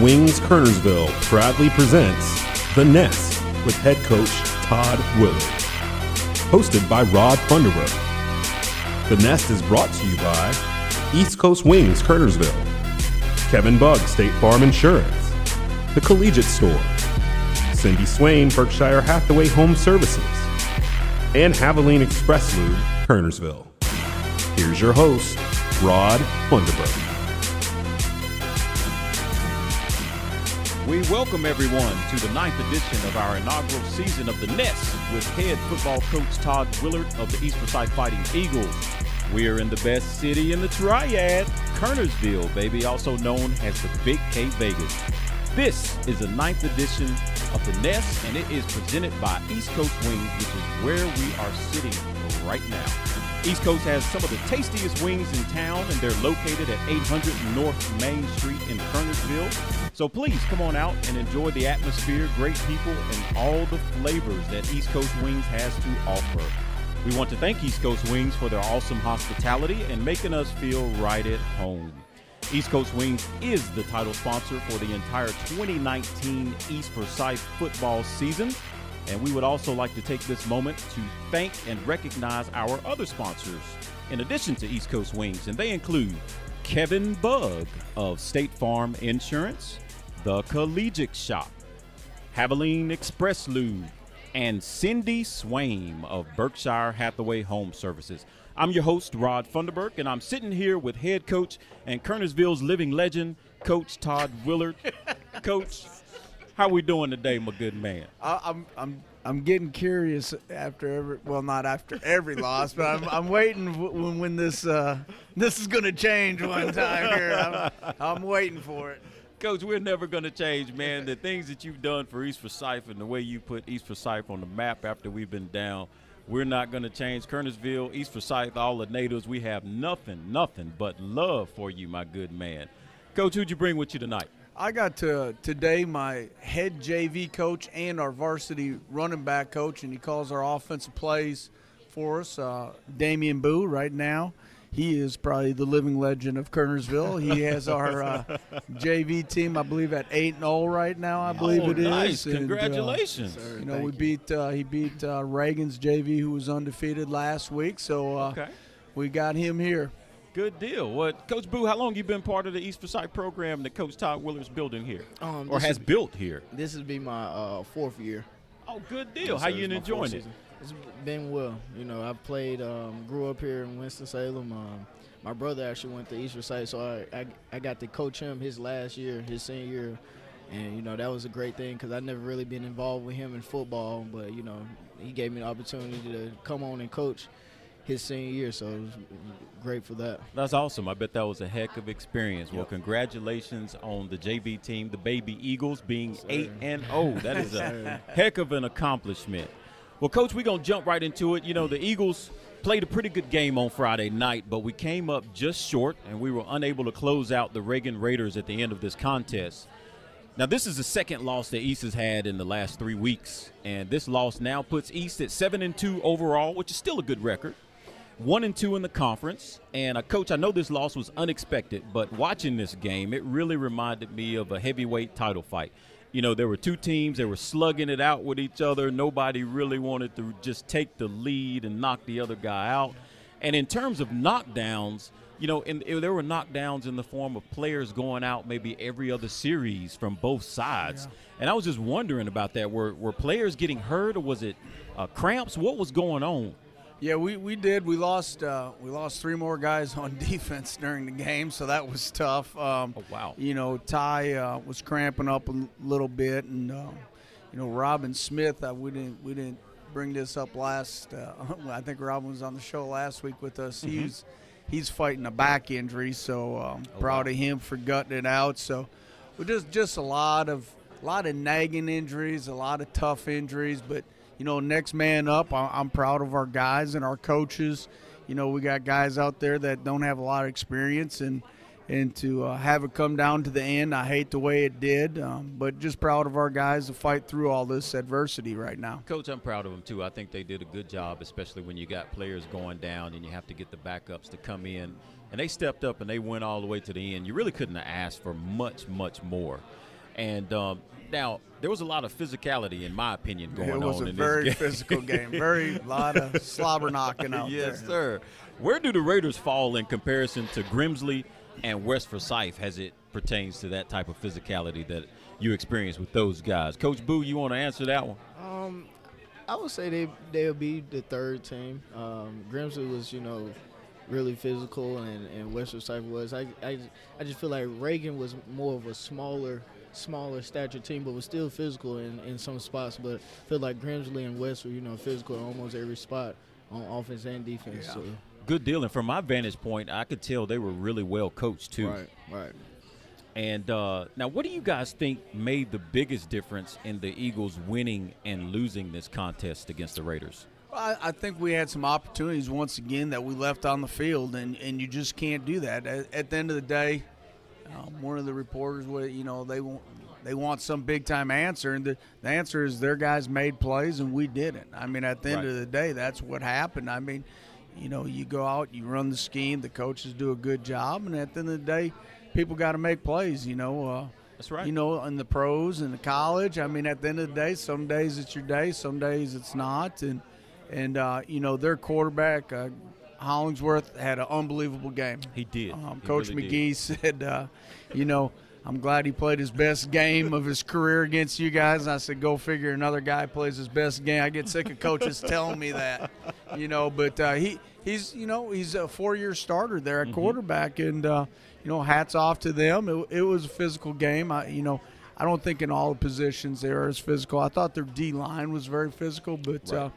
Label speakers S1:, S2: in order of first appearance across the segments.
S1: Wings Kernersville proudly presents The Nest with head coach Todd Willard. Hosted by Rod Funderburg. The Nest is brought to you by East Coast Wings Kernersville, Kevin Bug State Farm Insurance, The Collegiate Store, Cindy Swain Berkshire Hathaway Home Services, and Havoline Express Lube Kernersville. Here's your host, Rod Funderburg.
S2: We welcome everyone to the ninth edition of our inaugural season of The Nest with head football coach Todd Willard of the East Forsyth Fighting Eagles. We're in the best city in the Triad, Kernersville, baby, also known as the Big K Vegas. This is the ninth edition of The Nest, and it is presented by East Coast Wings, which is where we are sitting right now. East Coast has some of the tastiest wings in town, and they're located at 800 North Main Street in Kernersville. So please come on out and enjoy the atmosphere, great people, and all the flavors that East Coast Wings has to offer. We want to thank East Coast Wings for their awesome hospitality and making us feel right at home. East Coast Wings is the title sponsor for the entire 2019 East Forsyth football season. And we would also like to take this moment to thank and recognize our other sponsors in addition to East Coast Wings, and they include Kevin Bug of State Farm Insurance, The Collegiate Shop, Havoline Express Lube, and Cindy Swaim of Berkshire Hathaway Home Services. I'm your host, Rod Funderburk, and I'm sitting here with head coach and Kernersville's living legend, Coach Todd Willard. coach, how we doing today, my good man?
S3: I, I'm I'm I'm getting curious after every well not after every loss, but I'm I'm waiting when when this uh, this is gonna change one time here. I'm, I'm waiting for it.
S2: Coach, we're never going to change, man. The things that you've done for East Forsyth and the way you put East Forsyth on the map after we've been down, we're not going to change. Kernersville, East Forsyth, all the natives, we have nothing, nothing but love for you, my good man. Coach, who'd you bring with you tonight?
S3: I got to today my head JV coach and our varsity running back coach, and he calls our offensive plays for us. Uh, Damian Boo, right now, he is probably the living legend of Kernersville. He has our uh, JV team, I believe, at eight and zero right now. I believe
S2: oh,
S3: it is.
S2: nice.
S3: And, uh,
S2: Congratulations.
S3: you know, we beat uh, he beat uh, Reagan's JV, who was undefeated last week. So uh,
S2: Okay.
S3: we got him here.
S2: Good deal. What, Coach Boo? How long you been part of the East Forsyth program that Coach Todd Willard's building here,
S4: Um,
S2: or has
S4: is-
S2: built here?
S4: This will be my uh, fourth year.
S2: Oh, good deal.
S4: Yes,
S2: How you enjoying it?
S4: It's been well. You know, I've played, um, grew up here in Winston Salem. Um, my brother actually went to East Forsyth, so I, I I got to coach him his last year, his senior year, and you know that was a great thing because I never really been involved with him in football, but you know he gave me the opportunity to come on and coach his senior year, so it was great for that.
S2: That's awesome. I bet that was a heck of experience. Well, congratulations on the JV team, the Baby Eagles, being eight and zero. That is a heck of an accomplishment. Well, Coach, we're gonna jump right into it. You know, the Eagles played a pretty good game on Friday night, but we came up just short, and we were unable to close out the Reagan Raiders at the end of this contest. Now, this is the second loss that East has had in the last three weeks, and this loss now puts East at seven and two overall, which is still a good record one and two in the conference. And uh, coach, I know this loss was unexpected, but watching this game, it really reminded me of a heavyweight title fight. You know, there were two teams, they were slugging it out with each other. Nobody really wanted to just take the lead and knock the other guy out. And in terms of knockdowns, you know, and there were knockdowns in the form of players going out maybe every other series from both sides. And I was just wondering about that. Were, were players getting hurt or was it uh, cramps? What was going on?
S3: Yeah, we, we did. We lost uh, we lost three more guys on defense during the game, so that was tough. Um,
S2: Oh, wow.
S3: You know, Ty uh, was cramping up a little bit, and uh, you know, Robin Smith. Uh, we didn't we didn't bring this up last. Uh, I think Robin was on the show last week with us. He's he's fighting a back injury, so um, proud of him for gutting it out. So, just just a lot of a lot of nagging injuries, a lot of tough injuries. But you know, next man up. I'm proud of our guys and our coaches. You know, we got guys out there that don't have a lot of experience and and to uh, have it come down to the end. I hate the way it did, um, but just proud of our guys to fight through all this adversity right now.
S2: Coach, I'm proud of them too. I think they did a good job, especially when you got players going down and you have to get the backups to come in. And they stepped up and they went all the way to the end. You really couldn't have asked for much, much more. And um, now there was a lot of physicality, in my opinion, going on.
S3: It was
S2: on
S3: a very physical game. Very lot of slobber knocking out
S2: yes,
S3: there.
S2: Yes, sir. Where do the Raiders fall in comparison to Grimsley and West Forsyth as it pertains to that type of physicality that you experience with those guys? Coach Boo, you want to answer that one?
S4: Um, I would say they they'll be the third team. Um, Grimsley was, you know, really physical, and, and West Forsyth was. I, I I just feel like Reagan was more of a smaller smaller stature team, but was still physical in, in some spots. But I feel like Grimsley and West were, you know, physical in almost every spot on offense and defense. Yeah. So
S2: good deal. And from my vantage point, I could tell they were really well coached too.
S4: Right, right.
S2: And uh, now, what do you guys think made the biggest difference in the Eagles winning and losing this contest against the Raiders?
S3: Well, I, I think we had some opportunities once again that we left on the field, and, and you just can't do that. At, at the end of the day, um, one of the reporters, you know, they want they want some big time answer, and the, the answer is their guys made plays and we didn't. I mean, at the end
S2: right.
S3: of the day, that's what happened. I mean, you know, you go out, you run the scheme, the coaches do a good job, and at the end of the day, people got to make plays. You know,
S2: uh, that's right.
S3: You know, in the pros and the college. I mean, at the end of the day, some days it's your day, some days it's not, and and uh, you know their quarterback. Uh, Hollingsworth had an unbelievable game.
S2: He did.
S3: Um,
S2: he
S3: Coach
S2: really
S3: McGee
S2: did.
S3: said, uh, you know, I'm glad he played his best game of his career against you guys. And I said, go figure. Another guy plays his best game. I get sick of coaches telling me that, you know. But uh, he he's you know he's a four year starter there at mm-hmm. quarterback, and uh, you know hats off to them. It, it, was a physical game. I you know I don't think in all the positions they are as physical. I thought their D line was very physical, but. Uh, right. Uh,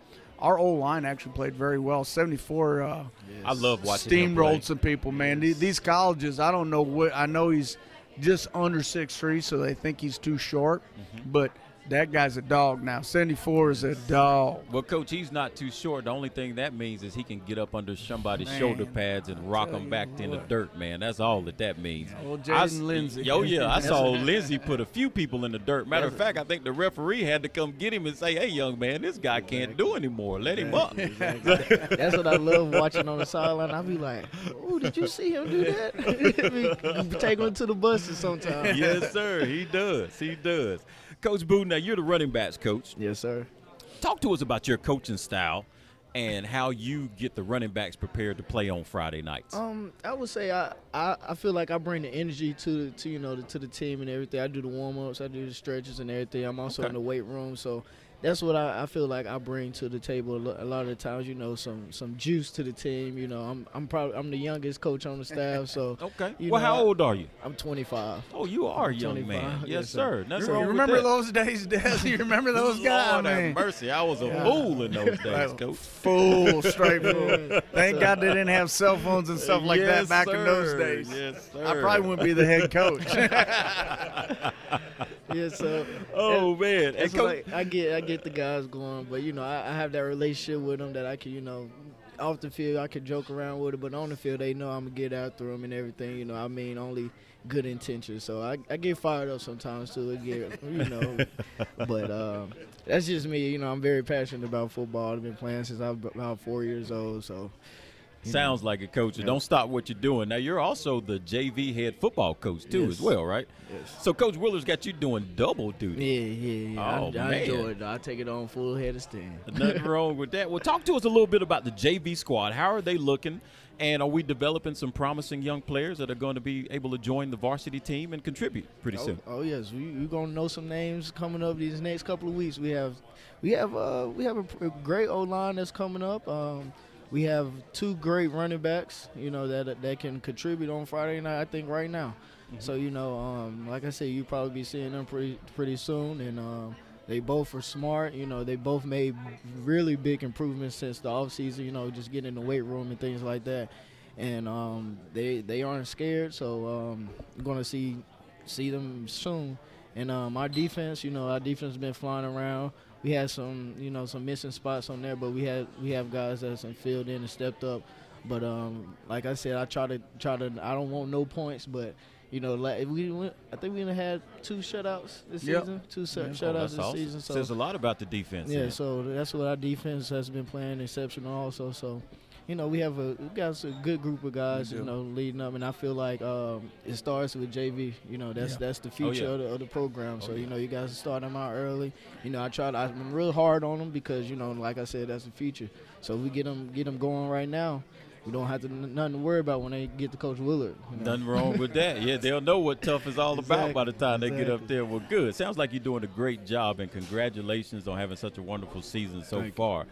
S3: our old line actually played very well. 74. Uh, yes.
S2: I love watching.
S3: Steamrolled some people, man. Yes. These colleges, I don't know what. I know he's just under six three, so they think he's too short. Mm-hmm. But that guy's a dog now. 74 is a dog.
S2: Well, coach, he's not too short. The only thing that means is he can get up under somebody's man, shoulder pads and rock them back in the dirt, man. That's all that that means.
S3: Old Jaden Lindsay.
S2: Oh, yeah. I saw Lindsay put a few people in the dirt. Matter of fact, I think the referee had to come get him and say, hey, young man, this guy can't do anymore. Let him up.
S4: That's what I love watching on the sideline. I'll be like, oh, did you see him do that? Take him to the buses sometimes.
S2: Yes, sir. He does. He does. Coach Boo, now you're the running backs coach.
S4: Yes, sir.
S2: Talk to us about your coaching style and how you get the running backs prepared to play on Friday nights.
S4: Um, I would say I, I, I feel like I bring the energy to to you know the, to the team and everything. I do the warm ups, I do the stretches and everything. I'm also okay. in the weight room, so that's what I, I, feel like I bring to the table a lot of the times. You know, some some juice to the team. You know, I'm I'm probably I'm the youngest coach on the staff. So
S2: okay.
S4: You
S2: well,
S4: know,
S2: how old are you?
S4: I'm 25.
S2: Oh, you are a young 25. man. Yes, yes sir.
S3: you remember those days, Des? You remember those guys?
S2: Lord man. mercy, I was a yeah. fool in those days, coach.
S3: Fool, straight fool. Thank God they didn't have cell phones and stuff like
S2: yes,
S3: that back
S2: sir.
S3: in those days.
S2: Yes, sir.
S3: I probably wouldn't be the head coach.
S4: yeah, so
S2: oh man,
S4: it's like I get I get the guys going, but you know I, I, have that relationship with them that I can you know off the field I can joke around with it, but on the field they know I'm gonna get after them and everything. You know I mean only good intentions, so I, I get fired up sometimes too. I get you know, but um, that's just me. You know I'm very passionate about football. I've been playing since I was about four years old, so
S2: Sounds know. like it, coach. Yeah. Don't stop what you're doing. Now you're also the JV head football coach too,
S4: yes.
S2: as well, right?
S4: Yes.
S2: So Coach Willard's got you doing double duty.
S4: Yeah, yeah, yeah.
S2: Oh,
S4: I,
S2: man.
S4: I enjoy it. I take it on full head of steam.
S2: Nothing wrong with that. Well, talk to us a little bit about the JV squad. How are they looking? And are we developing some promising young players that are going to be able to join the varsity team and contribute pretty
S4: oh,
S2: soon?
S4: Oh yes, we, we're going to know some names coming up these next couple of weeks. We have, we have, uh, we have a, a great O line that's coming up. Um, we have two great running backs, you know, that that can contribute on Friday night. I think right now. Mm-hmm. So you know, um, like I said, you probably be seeing them pretty pretty soon, and um, they both are smart. You know, they both made really big improvements since the off season. You know, just getting in the weight room and things like that, and um, they they aren't scared. So um, I'm gonna see see them soon And um, our defense, you know, our defense has been flying around. We had some, you know, some missing spots on there, but we had we have guys that that's filled in and stepped up. But um, like I said, I try to try to. I don't want no points, but you know, like we went, I think we only had two shutouts this
S3: Yep.
S4: season, two
S3: Yeah.
S2: Oh,
S4: shutouts
S2: that's
S4: this
S2: awesome.
S4: season. So
S2: Says a lot about the defense.
S4: yeah,
S2: then.
S4: so that's what our defense has been playing exceptional also. So, you know, we have a we got a good group of guys, you know, leading up, and I feel like um, it starts with JV. You know, that's
S3: Yeah.
S4: that's the
S2: Oh,
S4: future
S2: yeah.
S4: of, the, of the program. So,
S2: Oh,
S4: you know, you guys start them out early. You know, I try to I'm real hard on them because you know, like I said, that's the future. So we get them get them going right now. We don't have to nothing to worry about when they get to Coach Willard. You know?
S2: Nothing wrong with that. Yeah, they'll know what tough is all about by the time they get up
S4: Exactly.
S2: there. Well, good. Sounds like you're doing a great job, and congratulations on having such a wonderful season so
S3: Thank you.
S2: far.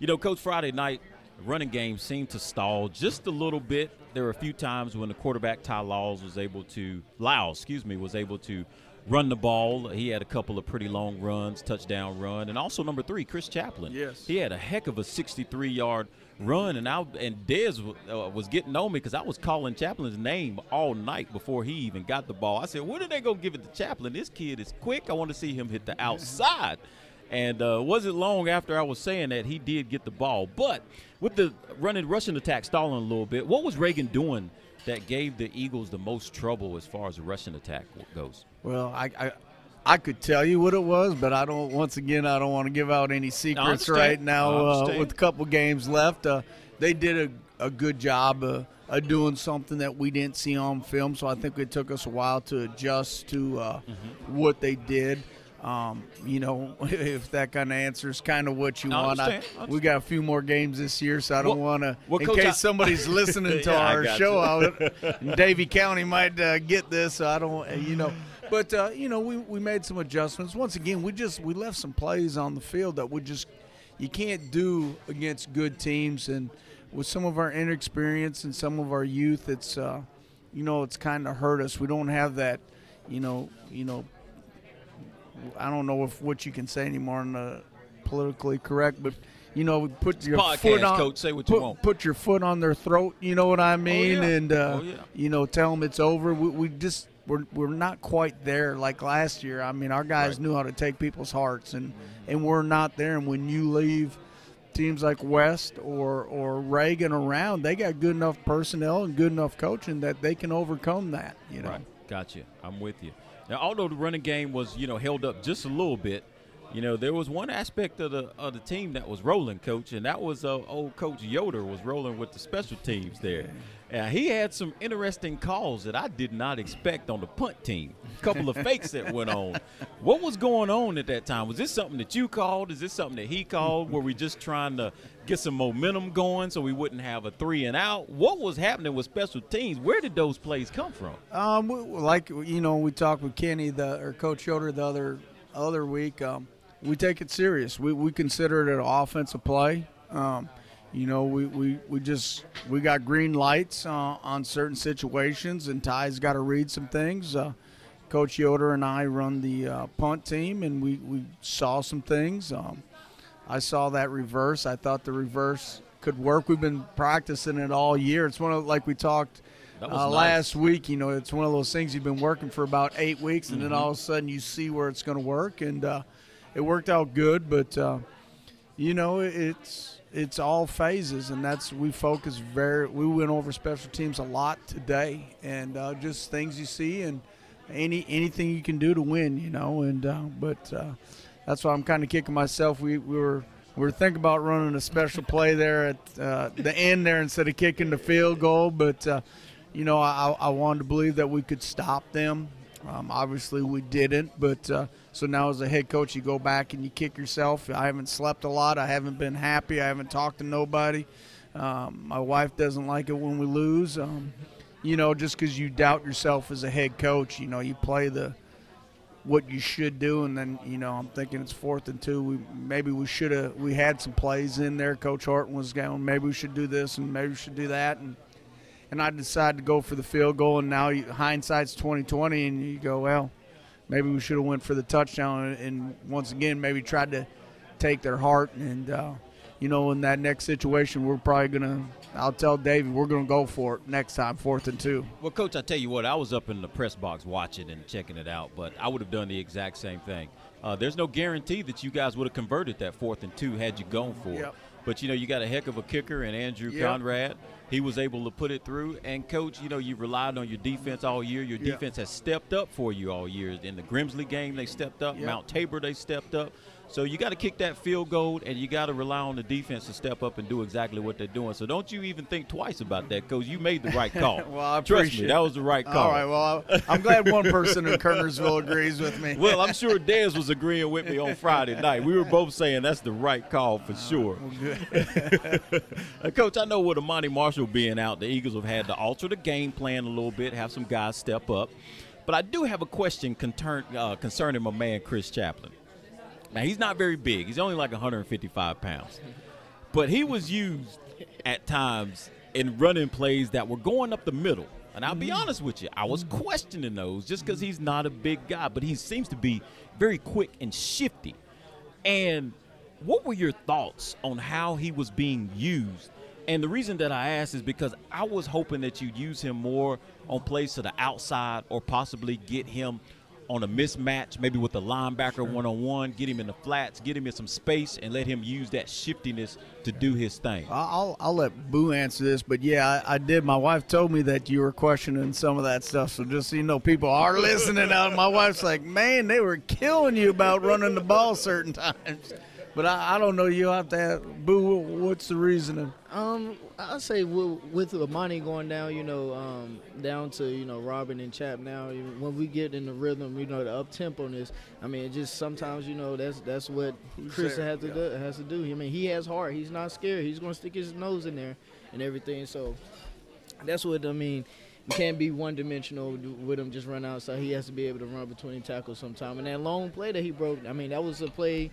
S2: You know, Coach, Friday night running game seemed to stall just a little bit. There were a few times when the quarterback Ty Laws was able to Lyles, excuse me, was able to run the ball. He had a couple of pretty long runs, touchdown run, and also number three, Chris Chaplin.
S3: Yes.
S2: he had a heck of a 63-yard run, and I and Dez uh, was getting on me because I was calling Chaplin's name all night before he even got the ball. I said, "When are they gonna give it to Chaplin? This kid is quick. I want to see him hit the outside." And uh, wasn't long after I was saying that he did get the ball, but with the running rushing attack stalling a little bit, what was Reagan doing that gave the Eagles the most trouble as far as the rushing attack goes?
S3: Well, I, I I could tell you what it was, but I don't. Once again, I don't want to give out any secrets right now. Uh, with a couple games left, uh, they did a, a good job uh, of doing something that we didn't see on film. So I think it took us a while to adjust to uh,
S2: Mm-hmm.
S3: what they did. Um, you know, if that kind of answers kind of what you
S2: I
S3: want.
S2: understand. I
S3: we got a few more games this year, so I don't want to. in case
S2: I-
S3: somebody's listening to
S2: Yeah,
S3: our show out in Davie County might uh, get this, so I don't, you know. But uh, you know, we, we made some adjustments. Once again, we just we left some plays on the field that we just you can't do against good teams, and with some of our inexperience and some of our youth, it's uh, you know it's kind of hurt us. We don't have that, you know, you know. I don't know if what you can say anymore in the politically correct, but you know, put your
S2: podcast,
S3: foot on,
S2: Coach. Say what you
S3: put,
S2: want.
S3: Put your foot on their throat. You know what I mean?
S2: yeah.
S3: And uh,
S2: Oh, yeah.
S3: you know, tell them it's over. We, we just we're we're not quite there like last year. I mean, our guys
S2: Right.
S3: knew how to take people's hearts, and and we're not there. And when you leave teams like West or or Reagan around, they got good enough personnel and good enough coaching that they can overcome that. You know.
S2: Right. Gotcha. I'm with you. Now, although the running game was, you know, held up just a little bit, you know, there was one aspect of the of the team that was rolling, coach, and that was uh, old coach Yoder was rolling with the special teams there. And he had some interesting calls that I did not expect on the punt team. A couple of fakes that went on. What was going on at that time? Was this something that you called? Is this something that he called? Were we just trying to get some momentum going so we wouldn't have a three and out? What was happening with special teams? Where did those plays come from?
S3: Um, like you know, we talked with Kenny the or Coach Yoder the other other week. Um, we take it serious. We we consider it an offensive play. Um, you know, we, we, we just we got green lights uh, on certain situations, and Ty's got to read some things. Uh, Coach Yoder and I run the uh, punt team, and we, we saw some things. Um, I saw that reverse. I thought the reverse could work. We've been practicing it all year. It's one of like we talked uh,
S2: nice.
S3: last week. You know, it's one of those things you've been working for about eight weeks, and then
S2: Mm-hmm.
S3: all of a sudden you see where it's going to work, and uh, it worked out good. But uh, you know, it's it's all phases, and that's we focus very. We went over special teams a lot today, and uh, just things you see and any anything you can do to win. You know, and uh, but uh, that's why I'm kind of kicking myself. We, we were we were thinking about running a special play there at uh, the end there instead of kicking the field goal, but uh, you know I, I wanted to believe that we could stop them. Um, obviously, we didn't, but uh, so now as a head coach, you go back and you kick yourself. I haven't slept a lot. I haven't been happy. I haven't talked to nobody. Um, my wife doesn't like it when we lose. Um, you know, just because you doubt yourself as a head coach, you know, you play the what you should do, and then you know I'm thinking it's fourth and two. We maybe we should have we had some plays in there. Coach Horton was going, maybe we should do this and maybe we should do that, and and I decided to go for the field goal. And now you, hindsight's 2020, and you go, well, maybe we should have went for the touchdown, and, and once again maybe tried to take their heart and. Uh, you know, in that next situation, we're probably gonna. I'll tell David we're gonna go for it next time, fourth and two.
S2: Well, coach, I tell you what, I was up in the press box watching and checking it out, but I would have done the exact same thing. Uh, there's no guarantee that you guys would have converted that fourth and two had you gone for it.
S3: Yep.
S2: But you know, you got a heck of a kicker and Andrew
S3: Yep.
S2: Conrad. He was able to put it through. And coach, you know, you relied on your defense all year. Your
S3: Yep.
S2: defense has stepped up for you all year. In the Grimsley game, they stepped up. Mount Tabor, they stepped up. So you got to kick that field goal, and you got to rely on the defense to step up and do exactly what they're doing. So don't you even think twice about that, coach. You made the right call.
S3: Well, I
S2: Trust
S3: appreciate
S2: me, that was the right call.
S3: All right. Well, I'm glad one person in Kernersville agrees with me.
S2: Well, I'm sure Dez was agreeing with me on Friday night. We were both saying that's the right call for sure. Uh, Coach, I know with Amani Marshall being out, the Eagles have had to alter the game plan a little bit, have some guys step up. But I do have a question concern, uh, concerning my man Chris Chaplin. Now he's not very big; he's only like 155 pounds, but he was used at times in running plays that were going up the middle. And I'll be mm. honest with you, I was mm. questioning those just because he's not a big guy, but he seems to be very quick and shifty. And what were your thoughts on how he was being used? And the reason that I asked is because I was hoping that you'd use him more on plays to the outside or possibly get him on a mismatch, maybe with the linebacker one on one, get him in the flats, get him in some space, and let him use that shiftiness to do his thing.
S3: I'll I'll let Boo answer this, but yeah, I, I did. My wife told me that you were questioning some of that stuff, so just so you know, people are listening out. My wife's like, "Man, they were killing you about running the ball certain times." But I, I don't know. You have to have Boo. What's the reasoning?
S4: Um, I'll say with, with Amani going down, you know, um, down to you know Robin and Chap now. When we get in the rhythm, you know, the up temponess. I mean, it just sometimes you know that's that's what Chris has to do. Has to do. I mean, he has heart. He's not scared. He's going to stick his nose in there and everything. So that's what I mean. You can't be one dimensional with him just run outside. He has to be able to run between tackles sometime. And that long play that he broke, I mean, that was a play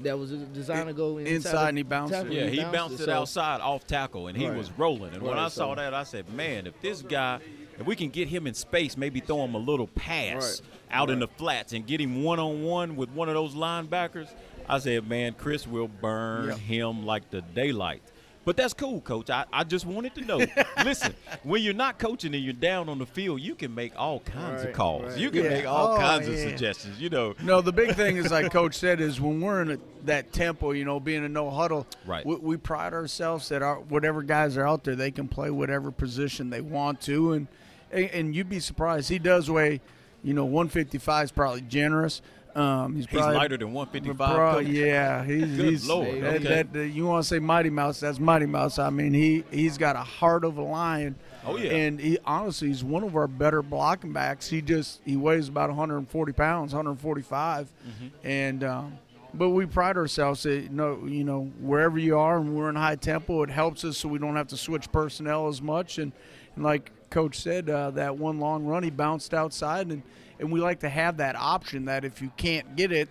S4: that was designed to go inside,
S3: Inside and he bounced it.
S2: Yeah, he bounced it
S4: so-
S2: outside off tackle, and he
S4: Right.
S2: was rolling. And when
S4: Right,
S2: I saw
S4: so-
S2: that, I said, "Man, if this guy, if we can get him in space, maybe throw him a little pass out in the flats and get him one on one with one of those linebackers." I said, "Man, Chris will burn
S3: Yeah.
S2: him like the daylight." But that's cool, coach. I, I just wanted to know. Listen, when you're not coaching and you're down on the field, you can make all kinds of calls.
S4: right.
S2: You can
S3: Yeah.
S2: make all
S3: Oh,
S2: kinds of suggestions. You know,
S3: No, the big thing is like Coach said is when we're in a, that tempo, you know, being a no huddle.
S2: Right.
S3: We, we pride ourselves that our whatever guys are out there, they can play whatever position they want to, and and, and you'd be surprised. He does weigh, you know, 155 is probably generous. Um, he's,
S2: he's
S3: probably,
S2: lighter than 155.
S3: Bro, yeah, he's,
S2: Good
S3: he's
S2: Lord,
S3: that-
S2: okay.
S3: that- that- you want to say Mighty Mouse? That's Mighty Mouse. I mean, he he's got a heart of a lion.
S2: Oh, yeah.
S3: and he honestly he's one of our better blocking backs. He just he weighs about 140 pounds, 145,
S2: Mm-hmm.
S3: and um, but we pride ourselves that you know you know wherever you are and we're in high tempo, it helps us so we don't have to switch personnel as much. And, and like Coach said, uh, that one long run he bounced outside, and and we like to have that option that if you can't get it,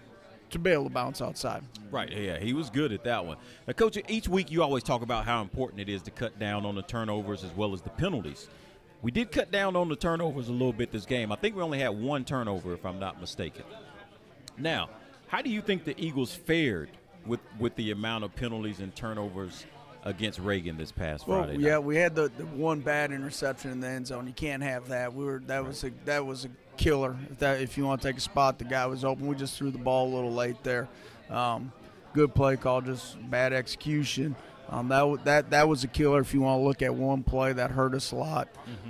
S3: to be able to bounce outside.
S2: Right, yeah, he was good at that one. Now, Coach, each week you always talk about how important it is to cut down on the turnovers as well as the penalties. We did cut down on the turnovers a little bit this game. I think we only had one turnover, if I'm not mistaken. Now, how do you think the Eagles fared with, with the amount of penalties and turnovers against Reagan this past
S3: Well,
S2: Friday?
S3: yeah, we had the, the one bad interception in the end zone. You can't have that. We were that was a that was a killer. If that if you want to take a spot, the guy was open. We just threw the ball a little late there. Um, good play call, just bad execution. Um, that that that was a killer. If you want to look at one play, that hurt us a lot.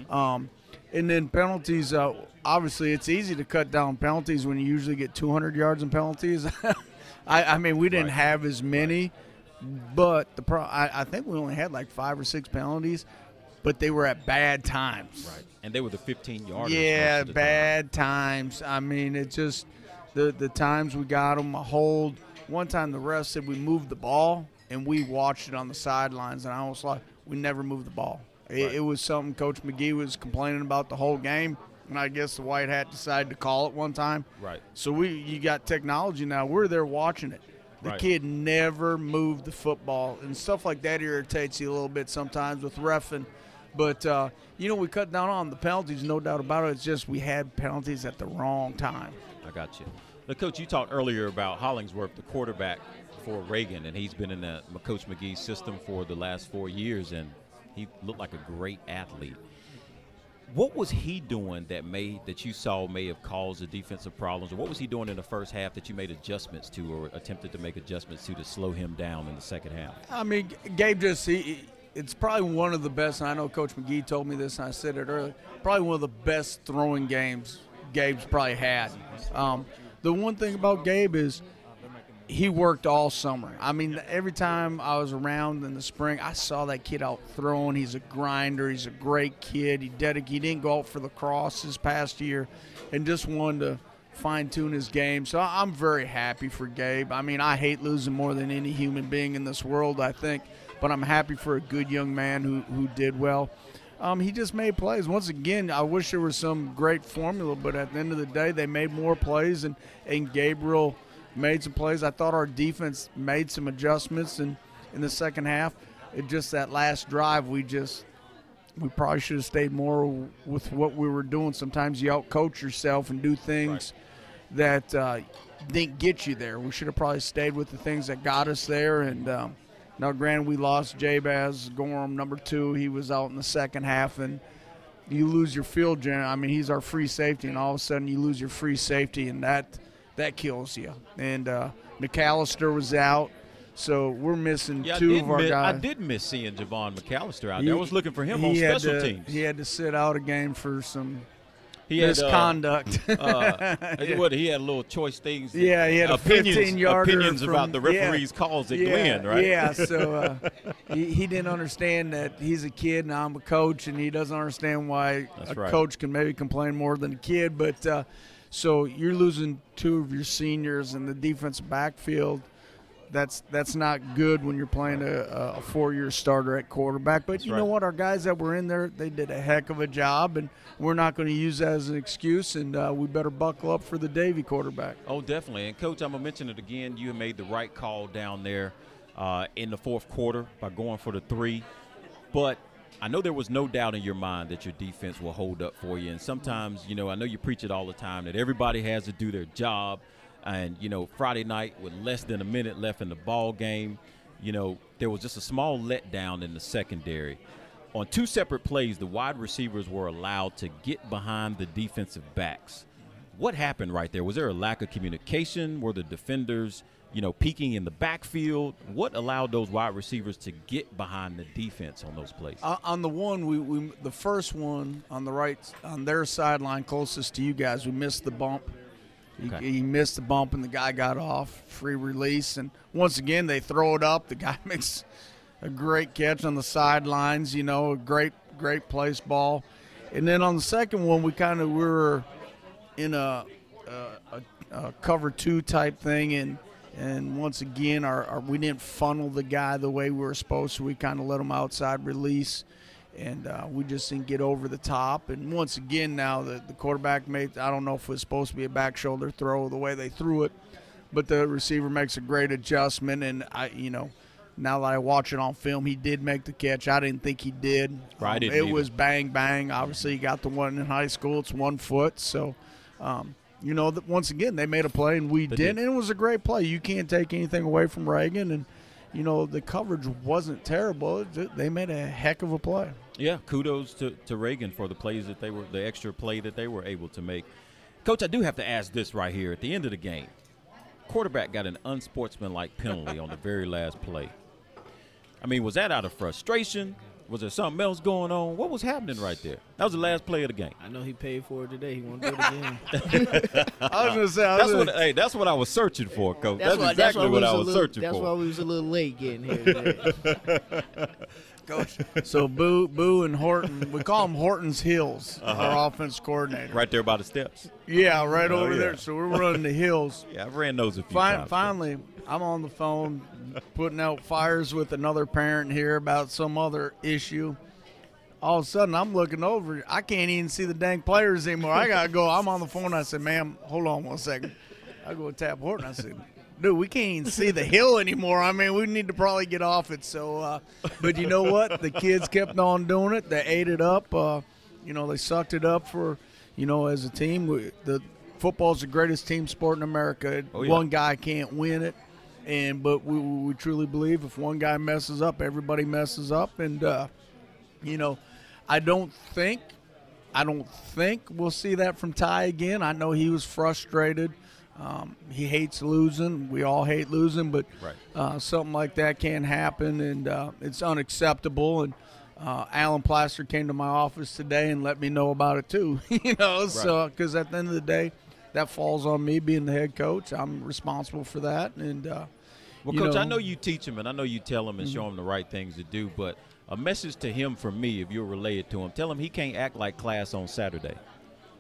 S3: Um, and then penalties. Uh, obviously, it's easy to cut down penalties when you usually get 200 yards in penalties. I, I mean, we didn't
S2: Right.
S3: have as many. But the pro, I, I think we only had like five or six penalties, but they were at bad times.
S2: Right. And they were the 15 yarders.
S3: Yeah,
S2: the time.
S3: bad times. I mean, it just the the times we got them a hold. One time the ref said we moved the ball, and we watched it on the sidelines, and I was like, we never moved the ball. It,
S2: Right.
S3: it was something Coach McGee was complaining about the whole game, and I guess the white hat decided to call it one time.
S2: Right.
S3: So we you got technology now. We're there watching it. The
S2: Right.
S3: kid never moved the football, and stuff like that irritates you a little bit sometimes with refing. But uh, you know, we cut down on the penalties, no doubt about it. It's just we had penalties at the wrong time.
S2: I got you. Now, Coach, you talked earlier about Hollingsworth, the quarterback for Reagan, and he's been in the Coach McGee system for the last four years, and he looked like a great athlete. What was he doing that made that you saw may have caused the defensive problems, or what was he doing in the first half that you made adjustments to, or attempted to make adjustments to, to slow him down in the second half?
S3: I mean, Gabe just he, it's probably one of the best. And I know Coach McGee told me this, and I said it earlier. Probably one of the best throwing games Gabe's probably had. Um, the one thing about Gabe is he worked all summer. I mean, every time I was around in the spring, I saw that kid out throwing. He's a grinder. He's a great kid. He dedicated. He didn't go out for the cross this past year, and just wanted to fine tune his game. So I'm very happy for Gabe. I mean, I hate losing more than any human being in this world. I think, but I'm happy for a good young man who who did well. Um, he just made plays. Once again, I wish there was some great formula, but at the end of the day, they made more plays, and, and Gabriel made some plays. I thought our defense made some adjustments in, in the second half. It just that last drive, we just we probably should have stayed more with what we were doing. Sometimes you outcoach yourself and do things right. that uh, didn't get you there. We should have probably stayed with the things that got us there, and um, – now, granted, we lost Jabaz Gorham, number two. He was out in the second half, and you lose your field general. I mean, he's our free safety, and all of a sudden you lose your free safety, and that that kills you. And uh, McAllister was out. So we're missing
S2: yeah,
S3: two of our
S2: miss,
S3: guys.
S2: I did miss seeing Javon McAllister out there. I was looking for him on special
S3: to,
S2: teams.
S3: He had to sit out a game for some
S2: he
S3: misconduct.
S2: Had, uh, uh, what he had a little choice things.
S3: Yeah, he had
S2: opinions,
S3: 15 yarder
S2: opinions
S3: from,
S2: about the referees'
S3: yeah,
S2: calls at
S3: yeah,
S2: Glenn, right?
S3: Yeah, so uh, he, he didn't understand that he's a kid and I'm a coach, and he doesn't understand why
S2: That's
S3: a
S2: right.
S3: coach can maybe complain more than a kid. But uh, so you're losing two of your seniors in the defensive backfield that's that's not good when you're playing a, a four-year starter at quarterback. But
S2: that's
S3: you
S2: right.
S3: know what? Our guys that were in there, they did a heck of a job, and we're not going to use that as an excuse. And uh, we better buckle up for the Davie quarterback.
S2: Oh, definitely. And coach, I'm gonna mention it again. You made the right call down there uh, in the fourth quarter by going for the three, but. I know there was no doubt in your mind that your defense will hold up for you. And sometimes, you know, I know you preach it all the time that everybody has to do their job and you know Friday night with less than a minute left in the ball game, you know there was just a small letdown in the secondary. On two separate plays, the wide receivers were allowed to get behind the defensive backs. What happened right there? Was there a lack of communication? Were the defenders, you know, peeking in the backfield? What allowed those wide receivers to get behind the defense on those plays?
S3: Uh, on the one, we, we the first one on the right on their sideline closest to you guys, we missed the bump he, okay. he, missed the bump and the guy got off free release. And once again, they throw it up. The guy makes a great catch on the sidelines. You know, a great great place ball. And then on the second one, we kind of we were in a, a, a, cover two type thing, and and once again, our, our, we didn't funnel the guy the way we were supposed to. We kind of let him outside release and uh, we just didn't get over the top. And once again, now the, the quarterback made, I don't know if it was supposed to be a back shoulder throw the way they threw it, but the receiver makes a great adjustment. And I, you know, now that I watch it on film, he did make the catch. I didn't think he did.
S2: Right,
S3: um, it was bang bang. Obviously, he got the one in high school. It's one foot, so. Um, you know, that once again they made a play and we didn't, and it was a great play. You can't take anything away from Reagan, and you know the coverage wasn't terrible. They made a heck of a play.
S2: Yeah, kudos to, to Reagan for the plays that they were, the extra play that they were able to make. Coach, I do have to ask this right here at the end of the game. Quarterback got an unsportsmanlike penalty on the very last play. I mean, was that out of frustration? Was there something else going on? What was happening right there? That was the last play of the game.
S4: I know he paid for it today. He won't do it again.
S3: I was gonna say
S2: that's what. Hey, that's what I was searching for, coach. That's, that's why, exactly that's what I was,
S4: little,
S2: searching
S4: that's
S2: for.
S4: That's why we was a little late getting here.
S3: Coach. So Boo, Boo, and Horton, we call them Horton's Hills, uh-huh. our offense coordinator.
S2: Right there by the steps.
S3: Yeah, right oh, over yeah. there. So we're running the hills.
S2: yeah, I've ran those a few
S3: fin-
S2: times.
S3: Finally, I'm on the phone putting out fires with another parent here about some other issue. All of a sudden, I'm looking over. I can't even see the dang players anymore. I gotta go. I'm on the phone. I said, "Ma'am, hold on one second. I go tap Horton. I said, dude, we can't even see the hill anymore. I mean, we need to probably get off it. So, uh, but you know what? The kids kept on doing it. They ate it up. Uh, you know, they sucked it up for, you know, as a team. We, the football's the greatest team sport in America.
S2: Oh, yeah.
S3: One guy can't win it. And but we, we truly believe if one guy messes up, everybody messes up, and uh, you know, I don't think, I don't think we'll see that from Ty again. I know he was frustrated. Um, he hates losing. We all hate losing, but
S2: Right.
S3: uh, something like that can happen, and uh, it's unacceptable. And uh, Alan Plaster came to my office today and let me know about it too. you know, so because at the end of the day, that falls on me being the head coach. I'm responsible for that, and uh,
S2: Well, coach, I
S3: know- Mm-hmm.
S2: know you teach him, and I know you tell him and show him the right things to do. But a message to him from me, if you're related to him, tell him he can't act like class on Saturday.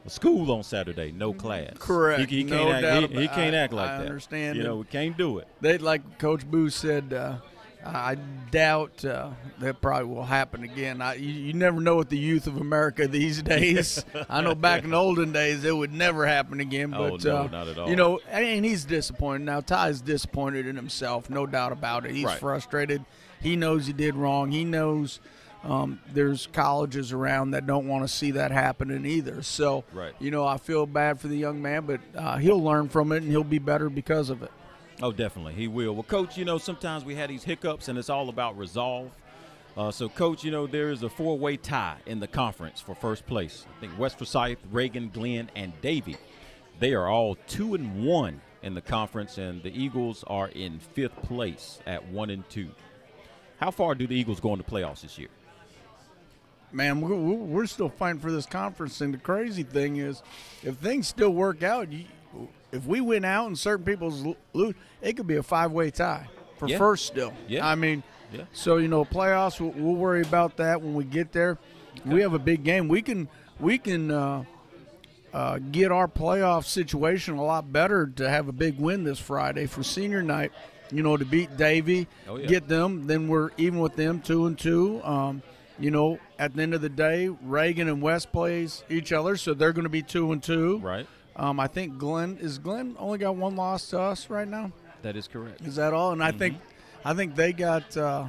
S2: School on Saturday, no class.
S3: Correct.
S2: He, he
S3: No
S2: can't
S3: doubt
S2: act. He, he can't
S3: I-
S2: act like
S3: I
S2: that.
S3: understand
S2: You know, we can't do it.
S3: they like Coach Boo said. Uh, I doubt uh, that probably will happen again. I, you, you never know with the youth of America these days. I know back in the olden days it would never happen again.
S2: Oh,
S3: But
S2: no,
S3: uh,
S2: not at all.
S3: You know, and he's disappointed now. Ty's disappointed in himself, no doubt about it. He's
S2: Right.
S3: frustrated. He knows he did wrong. He knows um, there's colleges around that don't want to see that happening either. So,
S2: Right.
S3: you know, I feel bad for the young man, but uh, he'll learn from it and he'll be better because of it.
S2: Oh, definitely, he will. Well, coach, you know sometimes we had these hiccups, and it's all about resolve. Uh, so, coach, you know there is a four-way tie in the conference for first place. I think West Forsyth, Reagan, Glenn, and Davie. They are all two and one in the conference, and the Eagles are in fifth place at one and two. How far do the Eagles go in the playoffs this year?
S3: man, we're still fighting for this conference. And the crazy thing is, if things still work out, you, if we win out and certain people's lose, it could be a five-way tie for
S2: Yeah.
S3: first still.
S2: Yeah.
S3: I mean,
S2: Yeah.
S3: so you know, playoffs. We'll, we'll worry about that when we get there. We have a big game. We can we can uh, uh, get our playoff situation a lot better to have a big win this Friday for senior night. You know, to beat Davie,
S2: Oh, yeah.
S3: get them. Then we're even with them, two and two. Um, you know, at the end of the day, Reagan and West plays each other, so they're going to be two and two.
S2: Right.
S3: Um, I think Glenn is Glenn only got one loss to us right now.
S2: That is correct.
S3: Is that all? And I think, I think they got uh,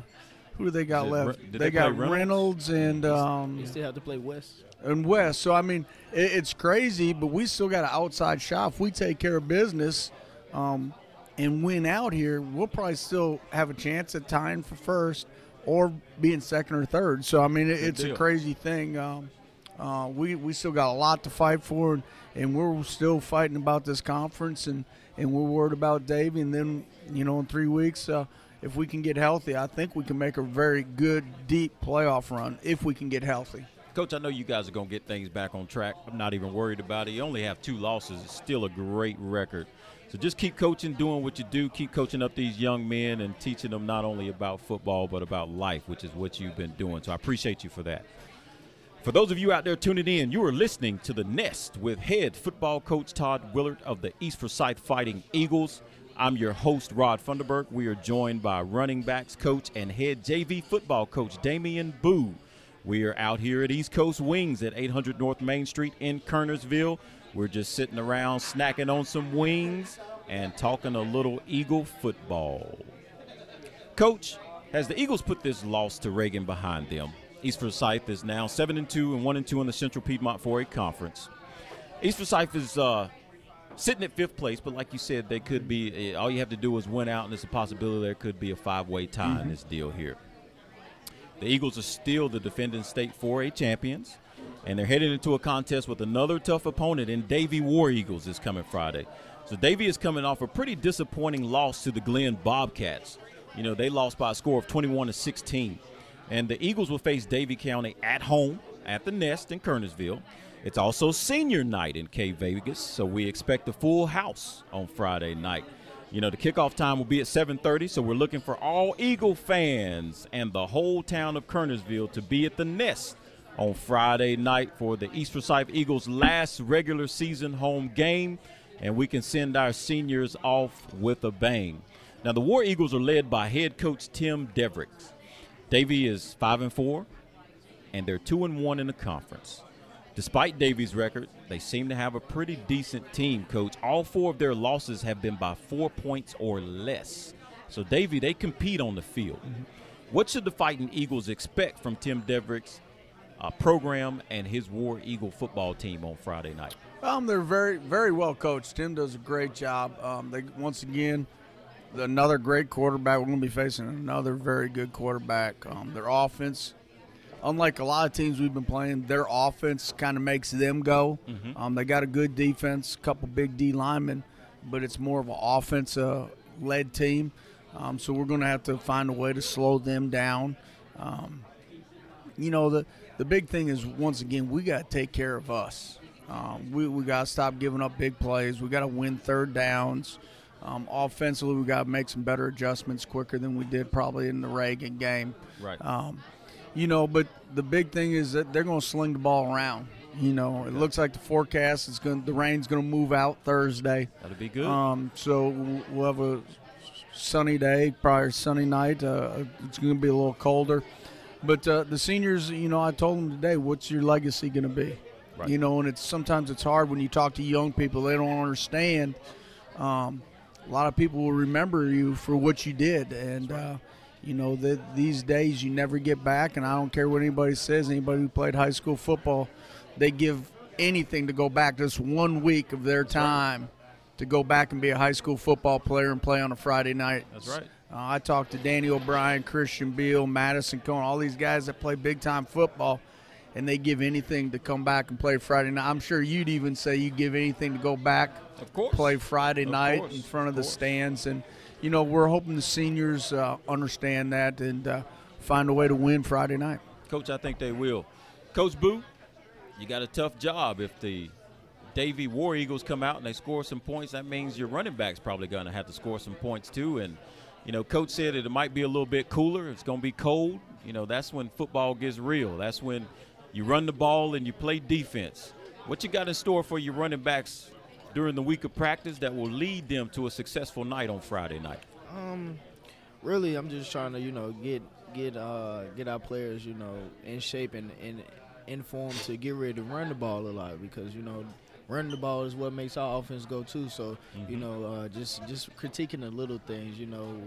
S3: who do they got
S2: Is it
S3: left?
S2: Did
S3: they,
S2: they
S3: got Reynolds,
S2: Reynolds?
S3: and um,
S4: You still have to play West.
S3: and West. So I mean, it, it's crazy, but we still got an outside shot. If we take care of business, um, and win out here, we'll probably still have a chance at tying for first or being second or third. So I mean, it, it's
S2: deal.
S3: a crazy thing. Um, uh, we we still got a lot to fight for, and, and we're still fighting about this conference, and and we're worried about Davie. And then you know, in three weeks. Uh, if we can get healthy, I think we can make a very good, deep playoff run if we can get healthy.
S2: Coach, I know you guys are going to get things back on track. I'm not even worried about it. You only have two losses. It's still a great record. So just keep coaching, doing what you do. Keep coaching up these young men and teaching them not only about football, but about life, which is what you've been doing. So I appreciate you for that. For those of you out there tuning in, you are listening to The Nest with head football coach Todd Willard of the East Forsyth Fighting Eagles. I'm your host, Rod Funderburk. We are joined by running backs coach and head JV football coach Damian Boo. We are out here at East Coast Wings at 800 North Main Street in Kernersville. We're just sitting around snacking on some wings and talking a little Eagle football. Coach, has the Eagles put this loss to Reagan behind them, East Forsyth is now seven and two and one and two in the Central Piedmont 4A Conference. East Forsyth is uh, sitting at fifth place, but like you said, they could be. uh, All you have to do is win out, and it's a possibility there could be a five-way tie in this deal here. The Eagles are still the defending state 4A champions, and they're headed into a contest with another tough opponent in Davie War Eagles this coming Friday. So Davie is coming off a pretty disappointing loss to the Glenn Bobcats. You know, they lost by a score of 21 to 16. And the Eagles will face Davie County at home at the Nest in Kernersville. It's also senior night in K Vegas, so we expect a full house on Friday night. You know, the kickoff time will be at 7:30, so we're looking for all Eagle fans and the whole town of Kernersville to be at the Nest on Friday night for the East Forsyth Eagles' last regular season home game, and we can send our seniors off with a bang. Now, the War Eagles are led by head coach Tim Devricks. Davie is five and four, and they're two and one in the conference. Despite Davie's record, they seem to have a pretty decent team, coach. All four of their losses have been by four points or less. So, Davy, they compete on the field. What should the Fighting Eagles expect from Tim Devericks' uh, program and his War Eagle football team on Friday night?
S3: Um, they're very, very well coached. Tim does a great job. Um, they once again, another great quarterback. We're going to be facing another very good quarterback. Um, their offense, unlike a lot of teams we've been playing, their offense kind of makes them go.
S2: Mm-hmm.
S3: Um, they got a good defense, a couple big D linemen, but it's more of an offense uh, led team. Um, so we're going to have to find a way to slow them down. Um, you know, the, the big thing is, once again, we got to take care of us. Um, we we got to stop giving up big plays. We got to win third downs. Um, offensively, we got to make some better adjustments quicker than we did probably in the Reagan game.
S2: Right.
S3: Um, you know, but the big thing is that they're going to sling the ball around. You know, it looks like the forecast is going. The rain's going to move out Thursday.
S2: That'll be good.
S3: Um, so we'll have a sunny day, probably a sunny night. Uh, it's going to be a little colder. But uh, the seniors, you know, I told them today, what's your legacy going to be?
S2: Right.
S3: You know, and it's sometimes it's hard when you talk to young people; they don't understand. Um, a lot of people will remember you for what you did, and uh, you know that these days you never get back. And I don't care what anybody says. Anybody who played high school football, they give anything to go back just one week of their time to go back and be a high school football player and play on a Friday night.
S2: That's right.
S3: Uh, I talked to Danny O'Brien, Christian Beal, Madison Cohen, all these guys that play big time football, and they give anything to come back and play Friday night. I'm sure you'd even say you'd give anything to go back,
S2: Of course.
S3: play Friday
S2: Of
S3: night
S2: course,
S3: in front of,
S2: of
S3: the
S2: course.
S3: stands, and you know we're hoping the seniors uh, understand that and uh, find a way to win Friday night.
S2: Coach, I think they will. Coach Boo, you got a tough job. If the Davie War Eagles come out and they score some points, that means your running back's probably going to have to score some points too. And, you know, Coach said it might be a little bit cooler. It's going to be cold. You know, that's when football gets real. That's when you run the ball and you play defense. What you got in store for your running backs during the week of practice that will lead them to a successful night on Friday night?
S4: Um, really, I'm just trying to you know get get uh get our players you know in shape and and in form to get ready to run the ball a lot because you know running the ball is what makes our offense go too. So you know uh, just just critiquing the little things, you know.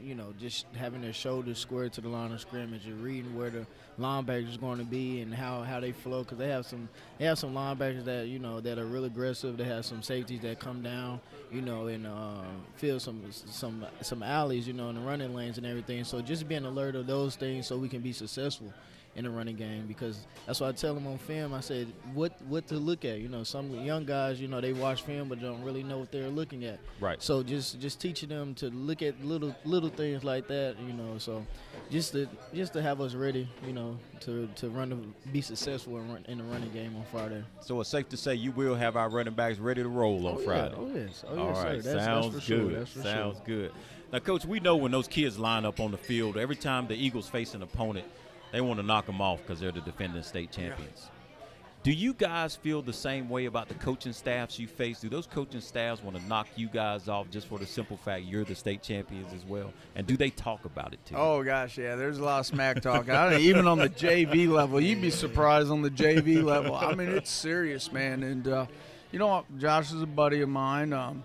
S4: You know, just having their shoulders squared to the line of scrimmage and reading where the linebackers going to be and how, how they flow because they have some they have some linebackers that you know that are real aggressive. They have some safeties that come down, you know, and uh, fill some some some alleys, you know, in the running lanes and everything. So just being alert of those things so we can be successful in the running game because that's why I tell them on film. I said what what to look at. You know, some young guys, you know, they watch film but don't really know what they're looking at.
S2: Right.
S4: So just just teaching them to look at little little things like that, you know. So just to just to have us ready, you know, to to run the, be successful in, run, in the running game on Friday.
S2: So it's safe to say you will have our running backs ready to roll on
S4: Oh, yeah.
S2: Friday.
S4: Oh yes. Oh
S2: All
S4: yes,
S2: right,
S4: sir. That's,
S2: sounds
S4: that's for
S2: good.
S4: Sure. That's for
S2: sounds
S4: sure.
S2: good. Now, coach, we know when those kids line up on the field, every time the Eagles face an opponent, they want to knock them off because they're the defending state champions. Do you guys feel the same way about the coaching staffs you face? Do those coaching staffs want to knock you guys off just for the simple fact you're the state champions as well? And do they talk about it too?
S3: Oh gosh, yeah. There's a lot of smack talk. I don't, even on the JV level, you'd be surprised on the JV level. I mean, it's serious, man. And uh, you know. Josh is a buddy of mine. Um,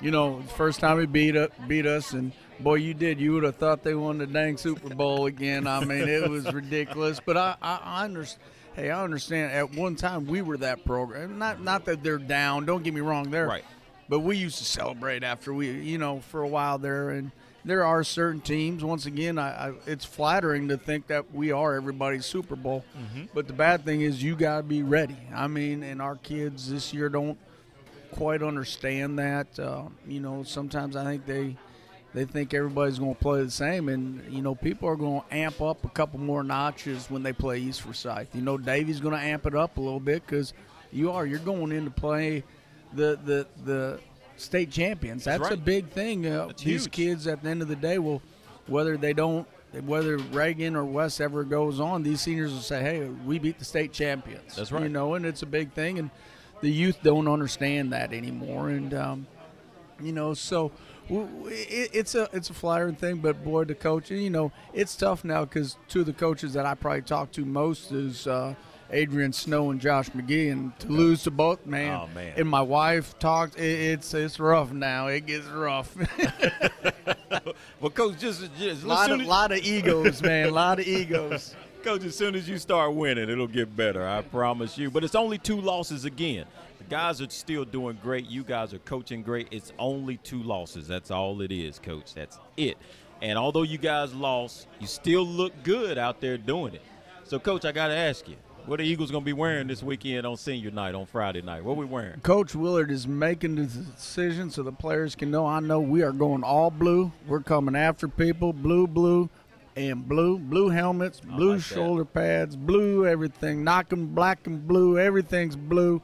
S3: you know, first time he beat us, beat us, and boy, you did. You would have thought they won the dang Super Bowl again. I mean, it was ridiculous. But I, I, I understand. Hey, I understand. At one time, we were that program. Not, not that they're down. Don't get me wrong. They're
S2: Right.
S3: but we used to celebrate after we, you know, for a while there. And there are certain teams. Once again, I, I it's flattering to think that we are everybody's Super Bowl. But the bad thing is, you got to be ready. I mean, and our kids this year don't quite understand that. Uh, you know, sometimes I think they they think everybody's going to play the same, and you know, people are going to amp up a couple more notches when they play East Forsyth. You know, Davie's going to amp it up a little bit because you are you're going in to play the the the state champions. That's, a
S2: right.
S3: big thing. Uh, these
S2: huge.
S3: kids at the end of the day will, whether they don't. Whether Reagan or West ever goes on, these seniors will say, "Hey, we beat the state champions."
S2: That's right.
S3: You know, and it's a big thing, and the youth don't understand that anymore. And um, you know, so w- w- it, it's a it's a flattering thing. But boy, the coach, you know, it's tough now because two of the coaches that I probably talk to most is uh, Adrian Snow and Josh McGee, and to lose to both, man.
S2: Oh, man.
S3: And my wife talked. It, it's it's rough now. It gets rough.
S2: Well, coach, just, just
S3: a lot of lot of egos, man. A lot of egos.
S2: Coach, as soon as you start winning, it'll get better. I promise you. But it's only two losses again. The guys are still doing great. You guys are coaching great. It's only two losses. That's all it is, coach. That's it. And although you guys lost, you still look good out there doing it. So, coach, I got to ask you, what are the Eagles going to be wearing this weekend on senior night, on Friday night? What are we wearing?
S3: Coach Willard is making the decision so the players can know. I know we are going all blue. We're coming after people, blue, blue, and blue. Blue helmets, blue
S2: like
S3: shoulder pads, blue everything. Knocking black and blue. Everything's blue.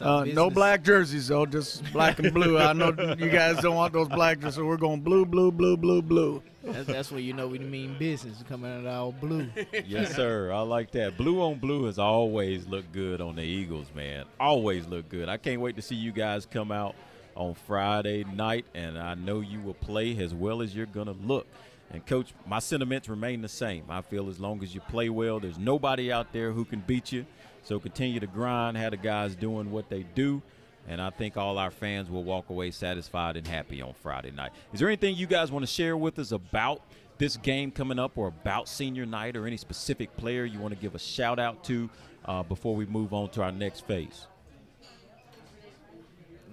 S3: Uh, no black jerseys though, just black and blue. I know you guys don't want those black jerseys, so we're going blue, blue, blue, blue, blue.
S4: That's, that's when you know we mean business coming out all blue.
S2: yes, sir. I like that. Blue on blue has always looked good on the Eagles, man. Always look good. I can't wait to see you guys come out on Friday night, and I know you will play as well as you're going to look. And, Coach, my sentiments remain the same. I feel as long as you play well, there's nobody out there who can beat you. So continue to grind, have the guys doing what they do. And I think all our fans will walk away satisfied and happy on Friday night. Is there anything you guys want to share with us about this game coming up or about senior night or any specific player you want to give a shout out to uh, before we move on to our next phase?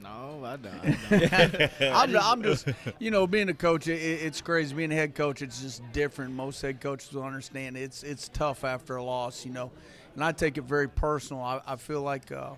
S4: No, I don't. I don't.
S3: I'm, I'm just, you know, being a coach, it, it's crazy. Being a head coach, it's just different. Most head coaches will understand it's it's tough after a loss, you know, and I take it very personal. I, I feel like, uh,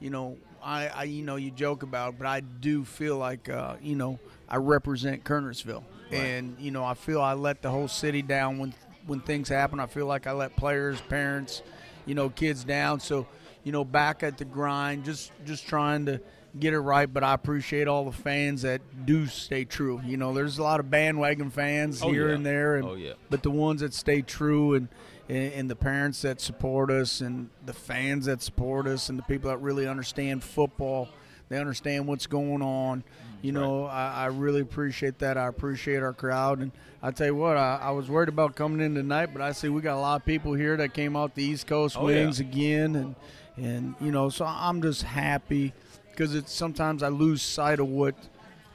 S3: you know, I, I, you know, you joke about, it, but I do feel like, uh, you know, I represent Kernersville, and you know, I feel I let the whole city down when when things happen. I feel like I let players, parents, you know, kids down. So, you know, back at the grind, just just trying to get it right. But I appreciate all the fans that do stay true. You know, there's a lot of bandwagon fans
S2: Oh,
S3: here
S2: yeah.
S3: and there, and
S2: Oh, yeah.
S3: but the ones that stay true and, and and the parents that support us and the fans that support us and the people that really understand football, they understand what's going on. You know, I, I really appreciate that. I appreciate our crowd, and I tell you what, I, I was worried about coming in tonight, but I see we got a lot of people here that came out the East Coast
S2: Oh, yeah.
S3: Wings again, and and you know, so I'm just happy because it's sometimes I lose sight of what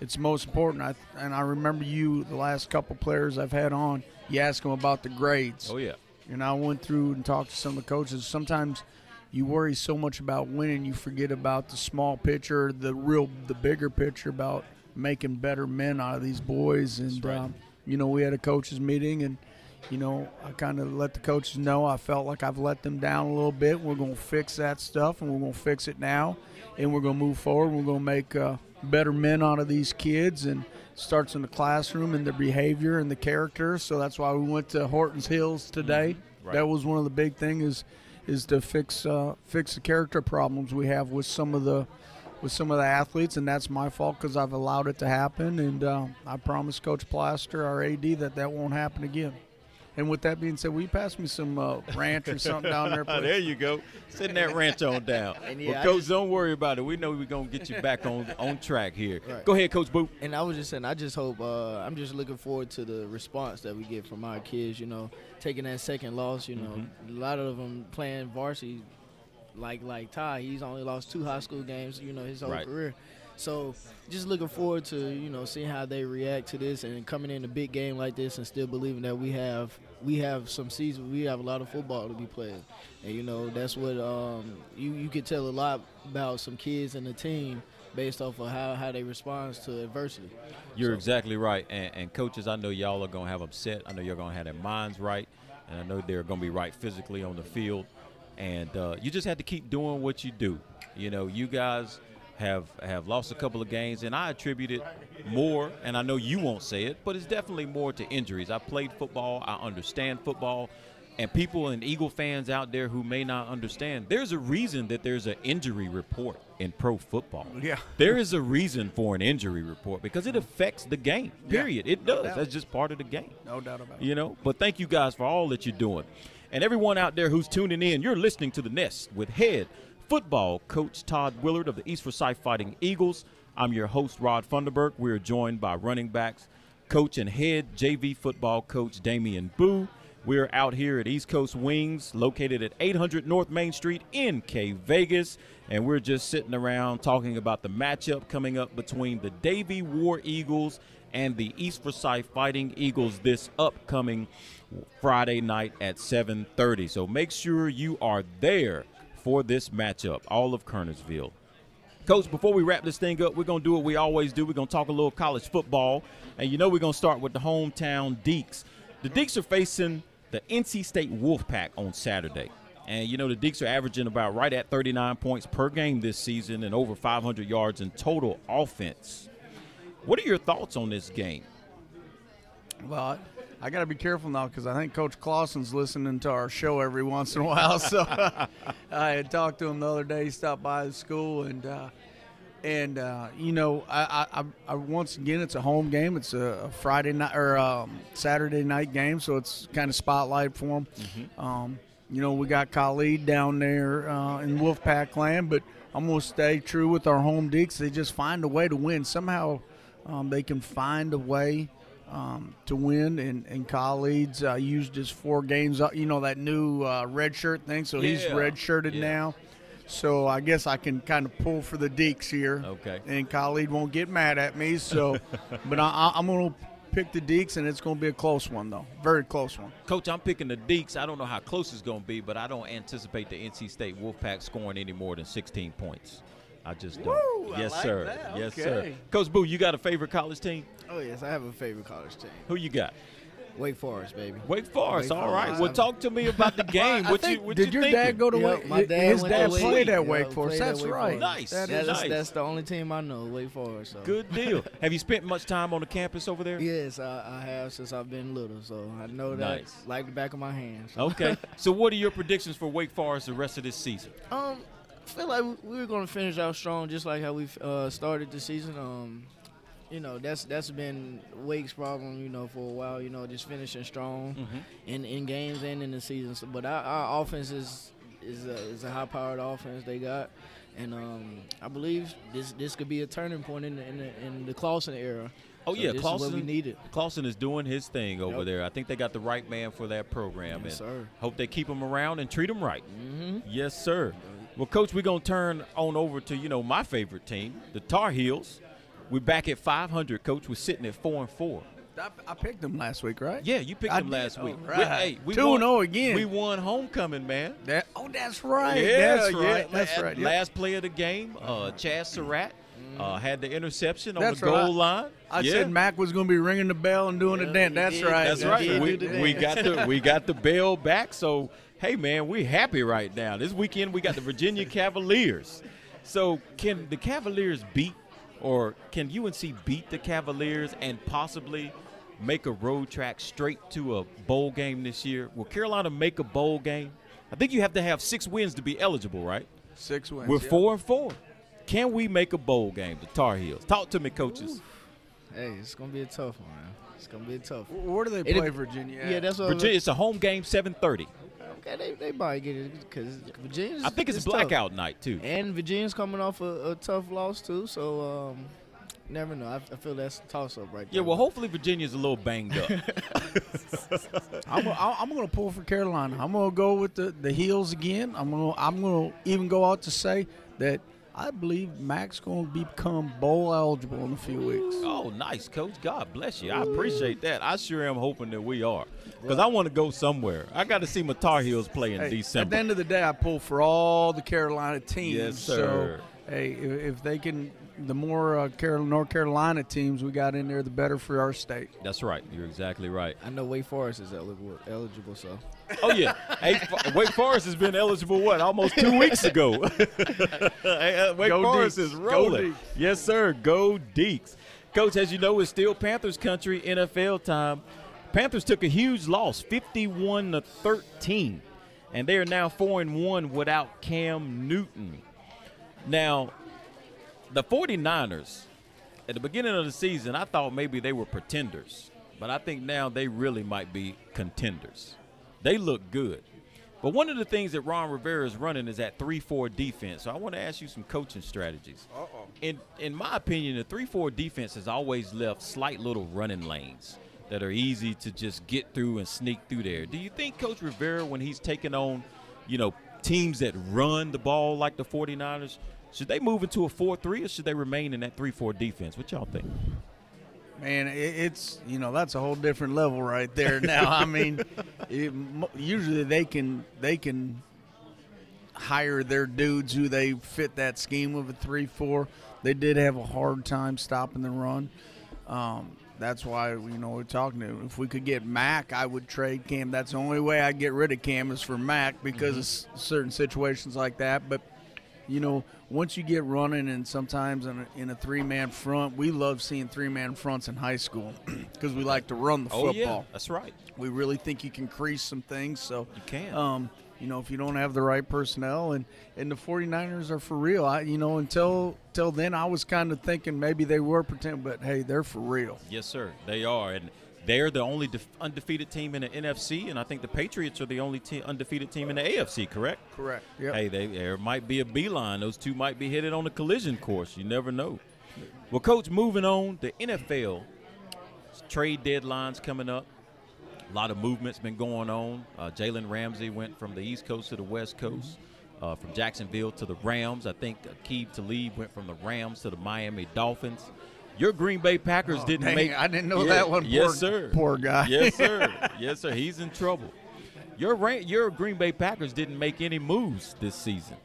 S3: it's most important. I and I remember you, the last couple players I've had on. You ask them about the grades.
S2: Oh, yeah.
S3: And I went through and talked to some of the coaches. Sometimes you worry so much about winning, you forget about the small picture, the real, the bigger picture about making better men out of these boys. And
S2: right.
S3: um, you know, we had a coaches meeting, and you know, I kind of let the coaches know I felt like I've let them down a little bit. We're going to fix that stuff, and we're going to fix it now, and we're going to move forward. We're going to make uh, better men out of these kids, and starts in the classroom and their behavior and the character. So that's why we went to Hortons Hills today.
S2: Right.
S3: That was one of the big things is is to fix uh, fix the character problems we have with some of the with some of the athletes, and that's my fault because I've allowed it to happen. And uh, I promise Coach Plaster, our AD, that that won't happen again. And with that being said, will you pass me some uh, ranch or something down there, please?
S2: there you go. Sitting that ranch on down.
S4: And yeah,
S2: well, Coach,
S4: just-
S2: don't worry about it. We know we're going to get you back on, on track here.
S4: Right.
S2: Go ahead, Coach Boo.
S4: And I was just saying, I just hope, uh, I'm just looking forward to the response that we get from our kids, you know, taking that second loss, you know. A lot of them playing varsity, like like Ty, he's only lost two high school games, you know, his whole
S2: Right.
S4: career. So just looking forward to, you know, seeing how they react to this and coming in a big game like this and still believing that we have we have some season, we have a lot of football to be played. And, you know, that's what um, you, you could tell a lot about some kids and the team based off of how, how they respond to adversity.
S2: You're
S4: So-
S2: exactly right. And, and coaches, I know y'all are going to have upset. I know you're going to have their minds right. And I know they're going to be right physically on the field. And uh, you just have to keep doing what you do. You know, you guys have have lost a couple of games, and I attribute it more, and I know you won't say it, but it's definitely more to injuries. I played football, I understand football, and people and Eagle fans out there who may not understand, there's a reason that there's an injury report in pro football.
S3: Yeah.
S2: There is a reason for an injury report because it affects the game. Period. It does.
S3: doubt.
S2: That's just part of the game.
S3: No doubt about it.
S2: You know, but thank you guys for all that you're doing. And everyone out there who's tuning in, you're listening to The Nest with head football coach Todd Willard of the East Forsyth Fighting Eagles. I'm your host, Rod Funderburk. We're joined by running backs, coach and head JV football coach Damian Boo. We're out here at East Coast Wings, located at 800 North Main Street in K Vegas, and we're just sitting around talking about the matchup coming up between the Davie War Eagles and the East Forsyth Fighting Eagles this upcoming Friday night at 7:30. So make sure you are there for this matchup, all of Kernersville. Coach, before we wrap this thing up, we're going to do what we always do. We're going to talk a little college football. And you know we're going to start with the hometown Deacs. The Deacs are facing the NC State Wolfpack on Saturday. And you know the Deacs are averaging about right at 39 points per game this season and over 500 yards in total offense. What are your thoughts on this game?
S3: Well, I got to be careful now because I think Coach Clawson's listening to our show every once in a while. So I had talked to him the other day. He stopped by the school and. Uh, and uh, you know, I, I, I, once again, it's a home game. It's a, Friday night or um, Saturday night game, so it's kind of spotlight for them. Mm-hmm. Um, you know, we got Khalid down there uh, in Wolfpack land, but I'm going to stay true with our home Deacs. They just find a way to win. Somehow um, they can find a way um, to win. And, and Khalid's uh, used his four games, you know, that new uh, red shirt thing. So yeah. he's red shirted yeah. now. So I guess I can kind of pull for the Deacs here.
S2: Okay.
S3: And Khalid won't get mad at me. So, but I, I'm going to pick the Deacs, and it's going to be a close one, though. Very close one.
S2: Coach, I'm picking the Deeks. I don't know how close it's going to be, but I don't anticipate the NC State Wolfpack scoring any more than 16 points. I just don't.
S3: Woo,
S2: yes,
S3: like
S2: sir.
S3: That.
S2: Yes,
S3: okay.
S2: sir. Coach Boo, you got a favorite college team?
S4: Oh yes, I have a favorite college team.
S2: Who you got?
S4: Wake Forest, baby.
S2: Wake Forest.
S4: Wake
S2: all right.
S4: Forest.
S2: Well, talk to me about the game.
S3: I
S2: what
S3: think-
S2: you, what
S3: did
S2: you
S3: your
S2: thinking?
S3: dad go to
S4: Yep,
S3: Wake?
S4: my dad
S3: his
S4: went
S3: dad
S4: to
S3: played at
S4: Yeah,
S3: Wake Forest. That's
S4: Wake
S3: right.
S4: Forest.
S2: Nice.
S4: That-
S2: That's
S4: that's,
S2: nice.
S4: that's the only team I know, Wake Forest. So.
S2: Good deal. Have you spent much time on the campus over there?
S4: Yes, I, I have since I've been little, so I know that
S2: Nice.
S4: like the back of my hand. So.
S2: Okay. so, what are your predictions for Wake Forest the rest of this season?
S4: Um, I feel like we were going to finish out strong, just like how we uh, started the season. Um, you know, that's that's been Wake's problem, you know, for a while. You know, just finishing strong in, in games and in the season. So, but our, our offense is is a, is a high-powered offense they got, and um, I believe this this could be a turning point in the, in the, in the Clawson era.
S2: Oh
S4: So
S2: yeah, Clawson.
S4: is what we needed.
S2: Clawson is doing his thing over
S4: Yep.
S2: there. I think they got the right man for that program,
S4: Yes,
S2: and
S4: sir.
S2: hope they keep him around and treat him right.
S4: Mm-hmm.
S2: Yes, sir. Well, coach, we're gonna turn on over to you know my favorite team, the Tar Heels. We're back at 500. Coach, we're sitting at four and four.
S3: I, I picked them last week, right?
S2: Yeah, you picked
S3: I
S2: them
S3: did.
S2: last week.
S3: All
S2: We-
S3: right.
S2: hey, we
S3: 2
S2: won,
S3: 0 again.
S2: We won homecoming, man.
S3: That, oh, that's right.
S2: Yeah,
S3: that's
S2: yeah.
S3: right. That's
S2: La-
S3: right. Yep.
S2: Last play of the game, uh, Chazz Surratt uh, had the interception on
S3: That's
S2: the goal
S3: right.
S2: line.
S3: I
S2: yeah.
S3: said Mack was going to be ringing the bell and doing
S4: Yeah,
S3: the dance. That's right.
S2: That's right. We, we got the we got the bell back. So hey man, we're happy right now. This weekend we got the Virginia Cavaliers. So can the Cavaliers beat or can UNC beat the Cavaliers and possibly make a road track straight to a bowl game this year? Will Carolina make a bowl game? I think you have to have six wins to be eligible, right?
S3: Six wins.
S2: We're
S3: yeah.
S2: four and four. Can we make a bowl game? The Tar Heels. Talk to me, coaches.
S4: Hey, it's gonna be a tough one, man. It's gonna be a tough. one.
S3: Where do they
S4: It-
S3: play Virginia?
S4: Yeah, that's what.
S2: Virginia, it's a home game, seven thirty.
S4: Okay, they, they might get it because Virginia's.
S2: I think it's,
S4: tough.
S2: blackout night too.
S4: And Virginia's coming off a, a tough loss too, so um, never know. I, I feel that's a toss up right there.
S2: Yeah, well, hopefully Virginia's a little banged up.
S3: I'm, gonna- I'm going to pull for Carolina. I'm going to go with the, the heels again. I'm going to I'm going to even go out to say that I believe Mack's going to become bowl eligible in a few weeks.
S2: oh, nice, coach. God bless you. I appreciate that. I sure am hoping that we are, because I want to go somewhere. I got to see my Tar Heels play in
S3: Hey,
S2: December.
S3: At the end of the day, I pull for all the Carolina teams.
S2: Yes, sir.
S3: So, hey, if, if they can, the more uh, Carol, North Carolina teams we got in there, the better for our state.
S2: That's right. You're exactly right.
S4: I know Wake Forest is eligible, eligible so
S2: Oh yeah, hey, F- Wake Forest has been eligible what almost two weeks ago. Hey, uh, Wake
S3: Go
S2: Forest
S3: Deacs.
S2: is
S3: Go
S2: rolling. Yes, sir. Go Deacs. Coach, as you know, it's still Panthers country, NFL time. Panthers took a huge loss, 51 to 13, and they are now four and one without Cam Newton. Now, the 49ers, at the beginning of the season, I thought maybe they were pretenders, but I think now they really might be contenders. They look good. But one of the things that Ron Rivera is running is that 3 4 defense. So I want to ask you some coaching strategies. Uh-oh. In, in my opinion, the 3 4 defense has always left slight little running lanes that are easy to just get through and sneak through there. Do you think Coach Rivera, when he's taking on, you know, teams that run the ball like the 49ers, should they move into a 4 3 or should they remain in that 3 4 defense? What y'all think?
S3: Man, it's you know that's a whole different level right there. Now, I mean, it, usually they can they can hire their dudes who they fit that scheme of a three-four. They did have a hard time stopping the run. Um, that's why you know we're talking to. If we could get Mack, I would trade Cam. That's the only way I get rid of Cam is for Mack because mm-hmm. of certain situations like that. But you know, once you get running, and sometimes in a, in a three-man front, we love seeing three-man fronts in high school because we like to run the
S2: oh,
S3: football.
S2: Yeah, that's right.
S3: We really think you can crease some things. So
S2: you can.
S3: Um, you know, if you don't have the right personnel and, and the 49ers are for real. I you know, until till then I was kind of thinking maybe they were pretending, but hey, they're for real.
S2: Yes, sir. They are. And they're the only def- undefeated team in the NFC, and I think the Patriots are the only te- undefeated team in the AFC. Correct?
S3: Correct. Yep.
S2: Hey, they, there might be a beeline. Those two might be headed on a collision course. You never know. Well, coach, moving on, the NFL trade deadlines coming up. A lot of movement's been going on. Uh, Jalen Ramsey went from the East Coast to the West Coast. Uh, from Jacksonville to the Rams. I think Aqib Talib went from the Rams to the Miami Dolphins. Your Green Bay Packers
S3: oh,
S2: didn't
S3: dang,
S2: make.
S3: I didn't know yeah, that one. Poor,
S2: yes, sir.
S3: Poor guy.
S2: Yes, sir. yes, sir. He's in trouble. Your your Green Bay Packers didn't make any moves this season.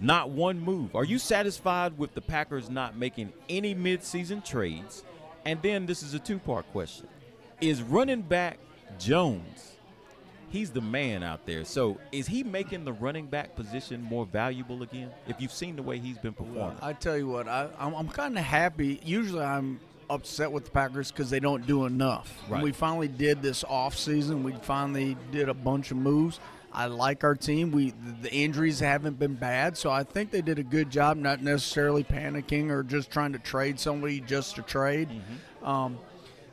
S2: Not one move. Are you satisfied with the Packers not making any midseason trades? And then this is a two-part question: Is running back Jones he's the man out there. So is he making the running back position more valuable again? If you've seen the way he's been performing,
S3: I tell you what, I, I'm, I'm kind of happy. Usually, I'm upset with the Packers because they don't do enough.
S2: Right.
S3: We finally did this off season, we finally did a bunch of moves. I like our team. We the injuries haven't been bad, so I think they did a good job, not necessarily panicking or just trying to trade somebody just to trade. Mm-hmm. Um,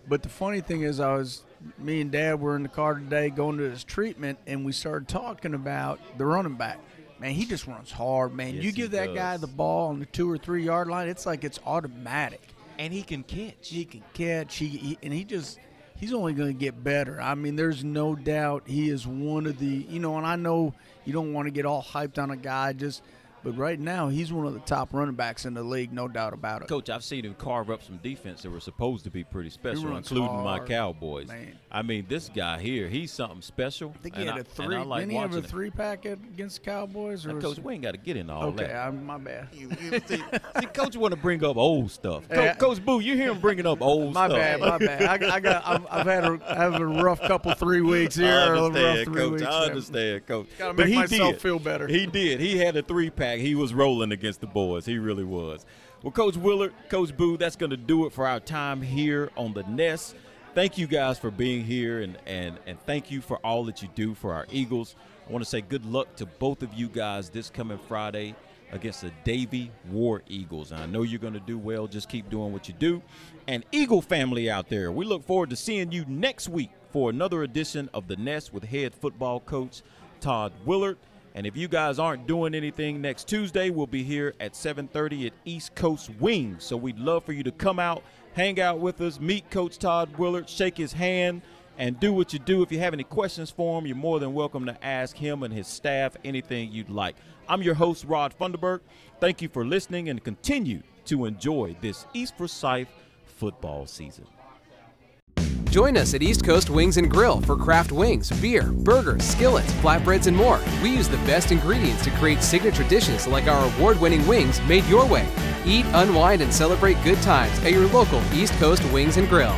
S3: but the funny thing is, I was me and Dad were in the car today going to his treatment, and we started talking about the running back. Man, he just runs hard, man.
S2: Yes,
S3: you give that
S2: does.
S3: guy the ball on the two or three yard line, it's like it's automatic.
S2: And he can catch.
S3: He can catch. He, he and he just he's only going to get better. I mean, there's no doubt he is one of the you know. And I know you don't want to get all hyped on a guy just but right now, he's one of the top running backs in the league, no doubt about it.
S2: Coach, I've seen him carve up some defense that were supposed to be pretty special,
S3: including
S2: hard, my Cowboys.
S3: Man.
S2: I mean, this guy here, he's something special.
S3: I think he had
S2: I,
S3: a three.
S2: like
S3: didn't he have a three pack against the Cowboys? Or
S2: now, Coach, we ain't got to get into all
S3: okay,
S2: that.
S3: Okay, my bad.
S2: see, see, Coach want to bring up old stuff. Co-
S3: Yeah.
S2: Coach Boo, you hear him bringing up old
S3: My
S2: stuff.
S3: bad, my bad. I, I got. I've, I've had a, I have a rough couple three weeks here.
S2: I
S3: or a rough
S2: understand,
S3: three
S2: Coach.
S3: weeks.
S2: I understand, Coach.
S3: Gotta
S2: But
S3: make
S2: he
S3: myself
S2: did.
S3: feel better.
S2: He did. He had a three pack. He was rolling against the boys. He really was. Well, Coach Willard, Coach Boo, that's going to do it for our time here on the Nest. Thank you guys for being here, and and and thank you for all that you do for our Eagles. I want to say good luck to both of you guys this coming Friday against the Davie War Eagles. And I know you're going to do well. Just keep doing what you do. And Eagle family out there, we look forward to seeing you next week for another edition of the Nest with head football coach Todd Willard. And if you guys aren't doing anything next Tuesday, we'll be here at 7:30 at East Coast Wings. So we'd love for you to come out, hang out with us, meet Coach Todd Willard, shake his hand, and do what you do. If you have any questions for him, you're more than welcome to ask him and his staff anything you'd like. I'm your host, Rod Funderburg. Thank you for listening and continue to enjoy this East Forsyth football season.
S5: Join us at East Coast Wings and Grill for craft wings, beer, burgers, skillets, flatbreads, and more. We use the best ingredients to create signature dishes like our award winning wings made your way. Eat, unwind, and celebrate good times at your local East Coast Wings and Grill.